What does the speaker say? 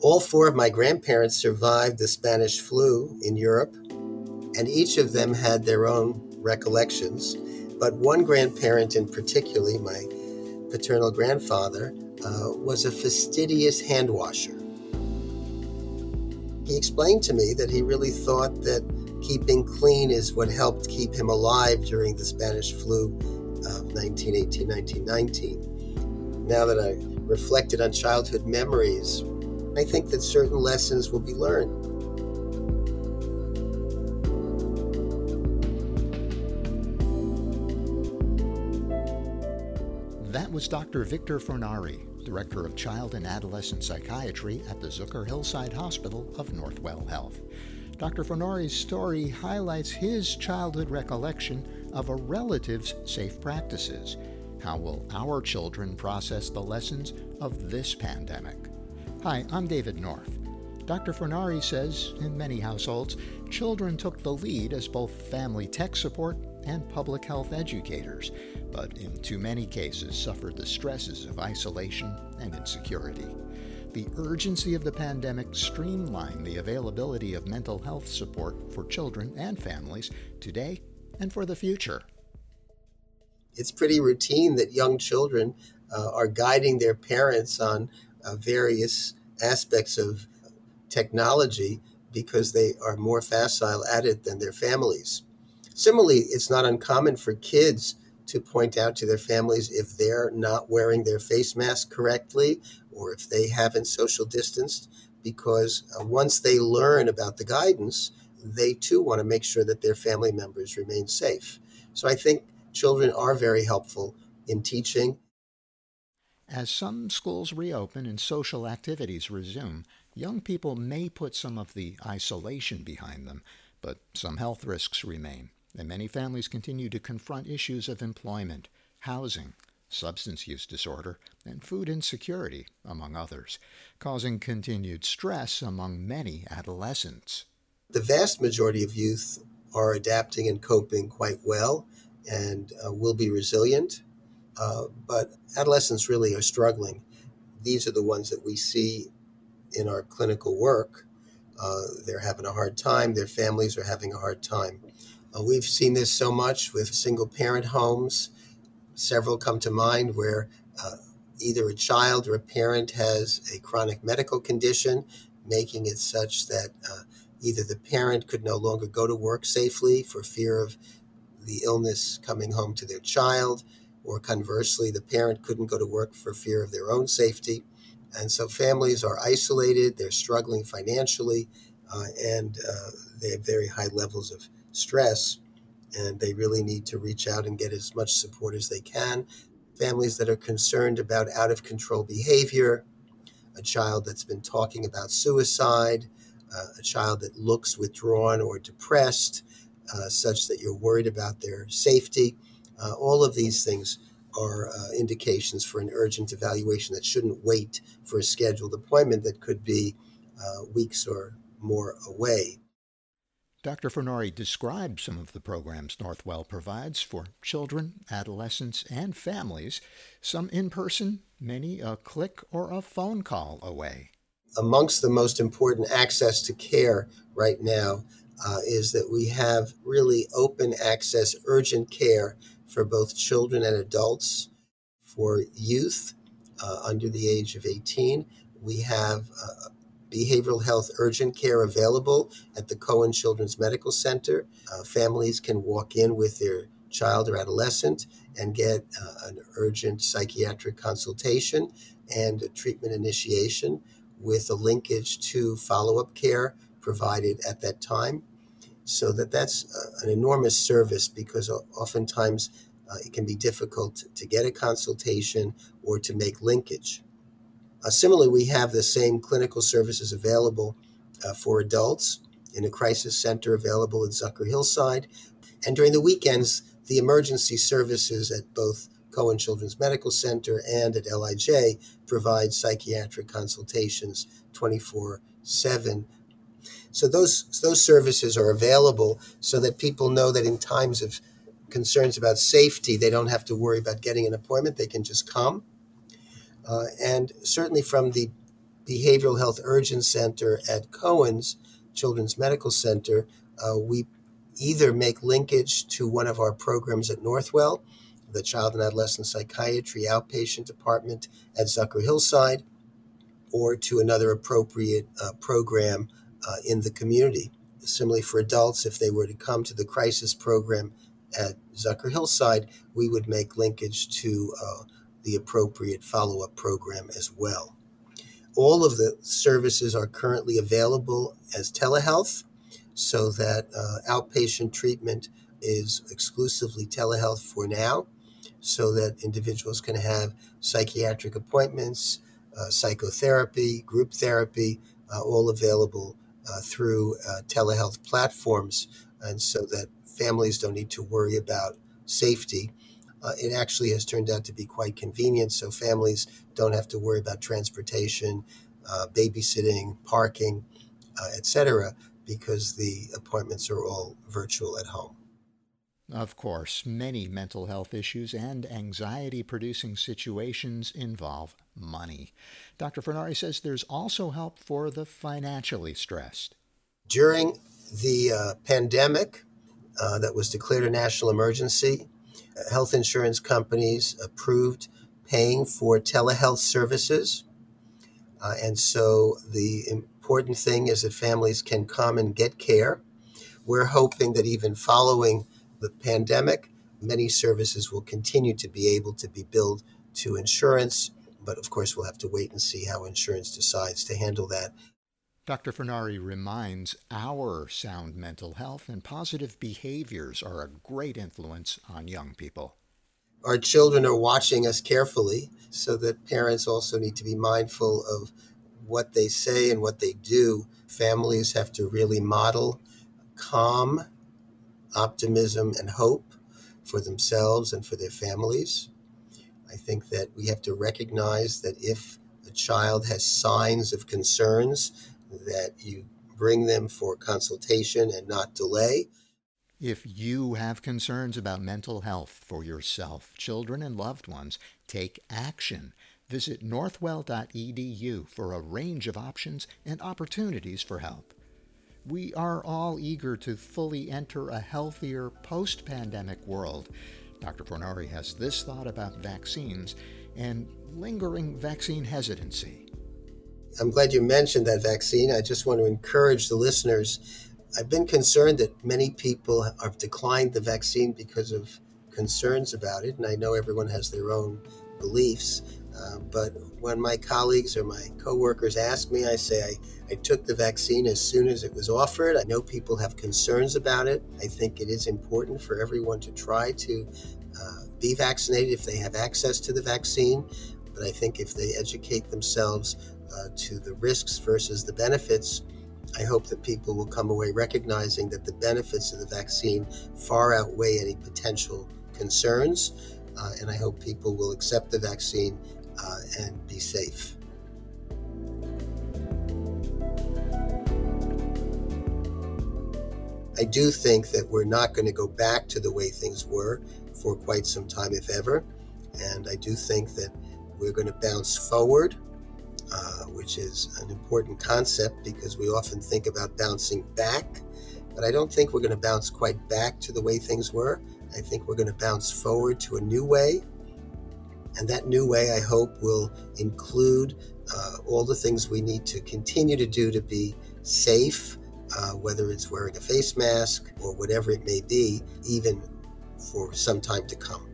All four of my grandparents survived the Spanish flu in Europe, and each of them had their own recollections. But one grandparent in particular, my paternal grandfather, uh, was a fastidious hand washer. He explained to me that he really thought that keeping clean is what helped keep him alive during the Spanish flu of 1918 1919. Now that I reflected on childhood memories, I think that certain lessons will be learned. That was Dr. Victor Fornari, Director of Child and Adolescent Psychiatry at the Zucker Hillside Hospital of Northwell Health. Dr. Fornari's story highlights his childhood recollection of a relative's safe practices. How will our children process the lessons of this pandemic? Hi, I'm David North. Dr. Fornari says in many households, children took the lead as both family tech support and public health educators, but in too many cases suffered the stresses of isolation and insecurity. The urgency of the pandemic streamlined the availability of mental health support for children and families today and for the future. It's pretty routine that young children uh, are guiding their parents on uh, various aspects of technology because they are more facile at it than their families. Similarly, it's not uncommon for kids to point out to their families if they're not wearing their face mask correctly or if they haven't social distanced, because uh, once they learn about the guidance, they too want to make sure that their family members remain safe. So I think children are very helpful in teaching. As some schools reopen and social activities resume, young people may put some of the isolation behind them, but some health risks remain and many families continue to confront issues of employment, housing, substance use disorder, and food insecurity, among others, causing continued stress among many adolescents. The vast majority of youth are adapting and coping quite well and uh, will be resilient, uh, but adolescents really are struggling. These are the ones that we see in our clinical work. Uh, they're having a hard time, their families are having a hard time. Uh, we've seen this so much with single parent homes. Several come to mind where uh, either a child or a parent has a chronic medical condition, making it such that uh, either the parent could no longer go to work safely for fear of the illness coming home to their child, or conversely, the parent couldn't go to work for fear of their own safety. And so families are isolated, they're struggling financially, uh, and uh, they have very high levels of stress, and they really need to reach out and get as much support as they can. Families that are concerned about out of control behavior, a child that's been talking about suicide, uh, a child that looks withdrawn or depressed, uh, such that you're worried about their safety. Uh, all of these things are uh, indications for an urgent evaluation that shouldn't wait for a scheduled appointment that could be uh, weeks or more away. Dr. Fornari described some of the programs Northwell provides for children, adolescents, and families, some in person, many a click or a phone call away. Amongst the most important access to care right now uh, is that we have really open access, urgent care for both children and adults. For youth uh, under the age of 18, we have uh, behavioral health urgent care available at the Cohen Children's Medical Center. Uh, families can walk in with their child or adolescent and get uh, an urgent psychiatric consultation and a treatment initiation with a linkage to follow up care provided at that time. So that that's uh, an enormous service because oftentimes uh, it can be difficult to get a consultation or to make linkage. Uh, similarly, we have the same clinical services available uh, for adults in a crisis center available at Zucker Hillside. And during the weekends, the emergency services at both Cohen Children's Medical Center and at LIJ provide psychiatric consultations 24 7. So those, those services are available so that people know that in times of concerns about safety, they don't have to worry about getting an appointment. They can just come uh, and certainly from the behavioral health urgent center at Cohen's Children's Medical Center, uh, we either make linkage to one of our programs at Northwell, the Child and Adolescent Psychiatry Outpatient Department at Zucker Hillside, or to another appropriate uh, program uh, in the community. Similarly, for adults, if they were to come to the crisis program at Zucker Hillside, we would make linkage to uh, the appropriate follow up program as well. All of the services are currently available as telehealth so that uh, outpatient treatment is exclusively telehealth for now, so that individuals can have psychiatric appointments, uh, psychotherapy, group therapy, uh, all available uh, through uh, telehealth platforms, and so that families don't need to worry about safety. Uh, it actually has turned out to be quite convenient, so families don't have to worry about transportation, babysitting, parking, etc because the appointments are all virtual at home. Of course, many mental health issues and anxiety producing situations involve money. Dr. Fornari says there's also help for the financially stressed. During the uh, pandemic uh, that was declared a national emergency, health insurance companies approved paying for telehealth services. Uh, and so the important thing is that families can come and get care. We're hoping that even following the pandemic, many services will continue to be able to be billed to insurance. But of course, we'll have to wait and see how insurance decides to handle that. Dr. Fornari reminds our sound mental health and positive behaviors are a great influence on young people. Our children are watching us carefully, so that parents also need to be mindful of what they say and what they do, families have to really model calm, optimism, and hope for themselves and for their families. I think that we have to recognize that if a child has signs of concerns, that you bring them for consultation and not delay. If you have concerns about mental health for yourself, children, and loved ones, take action. Visit northwell.edu for a range of options and opportunities for help. We are all eager to fully enter a healthier post pandemic world. Dr. Fornari has this thought about vaccines and lingering vaccine hesitancy. I'm glad you mentioned that vaccine. I just want to encourage the listeners. I've been concerned that many people have declined the vaccine because of concerns about it, and I know everyone has their own beliefs. Uh, but when my colleagues or my coworkers ask me, I say I, I took the vaccine as soon as it was offered. I know people have concerns about it. I think it is important for everyone to try to uh, be vaccinated if they have access to the vaccine. But I think if they educate themselves uh, to the risks versus the benefits, I hope that people will come away recognizing that the benefits of the vaccine far outweigh any potential concerns. Uh, and I hope people will accept the vaccine uh, and be safe. I do think that we're not going to go back to the way things were for quite some time, if ever. And I do think that we're going to bounce forward, uh, which is an important concept because we often think about bouncing back. But I don't think we're going to bounce quite back to the way things were. I think we're going to bounce forward to a new way and that new way, I hope, will include uh, all the things we need to continue to do to be safe, uh, whether it's wearing a face mask or whatever it may be, even for some time to come.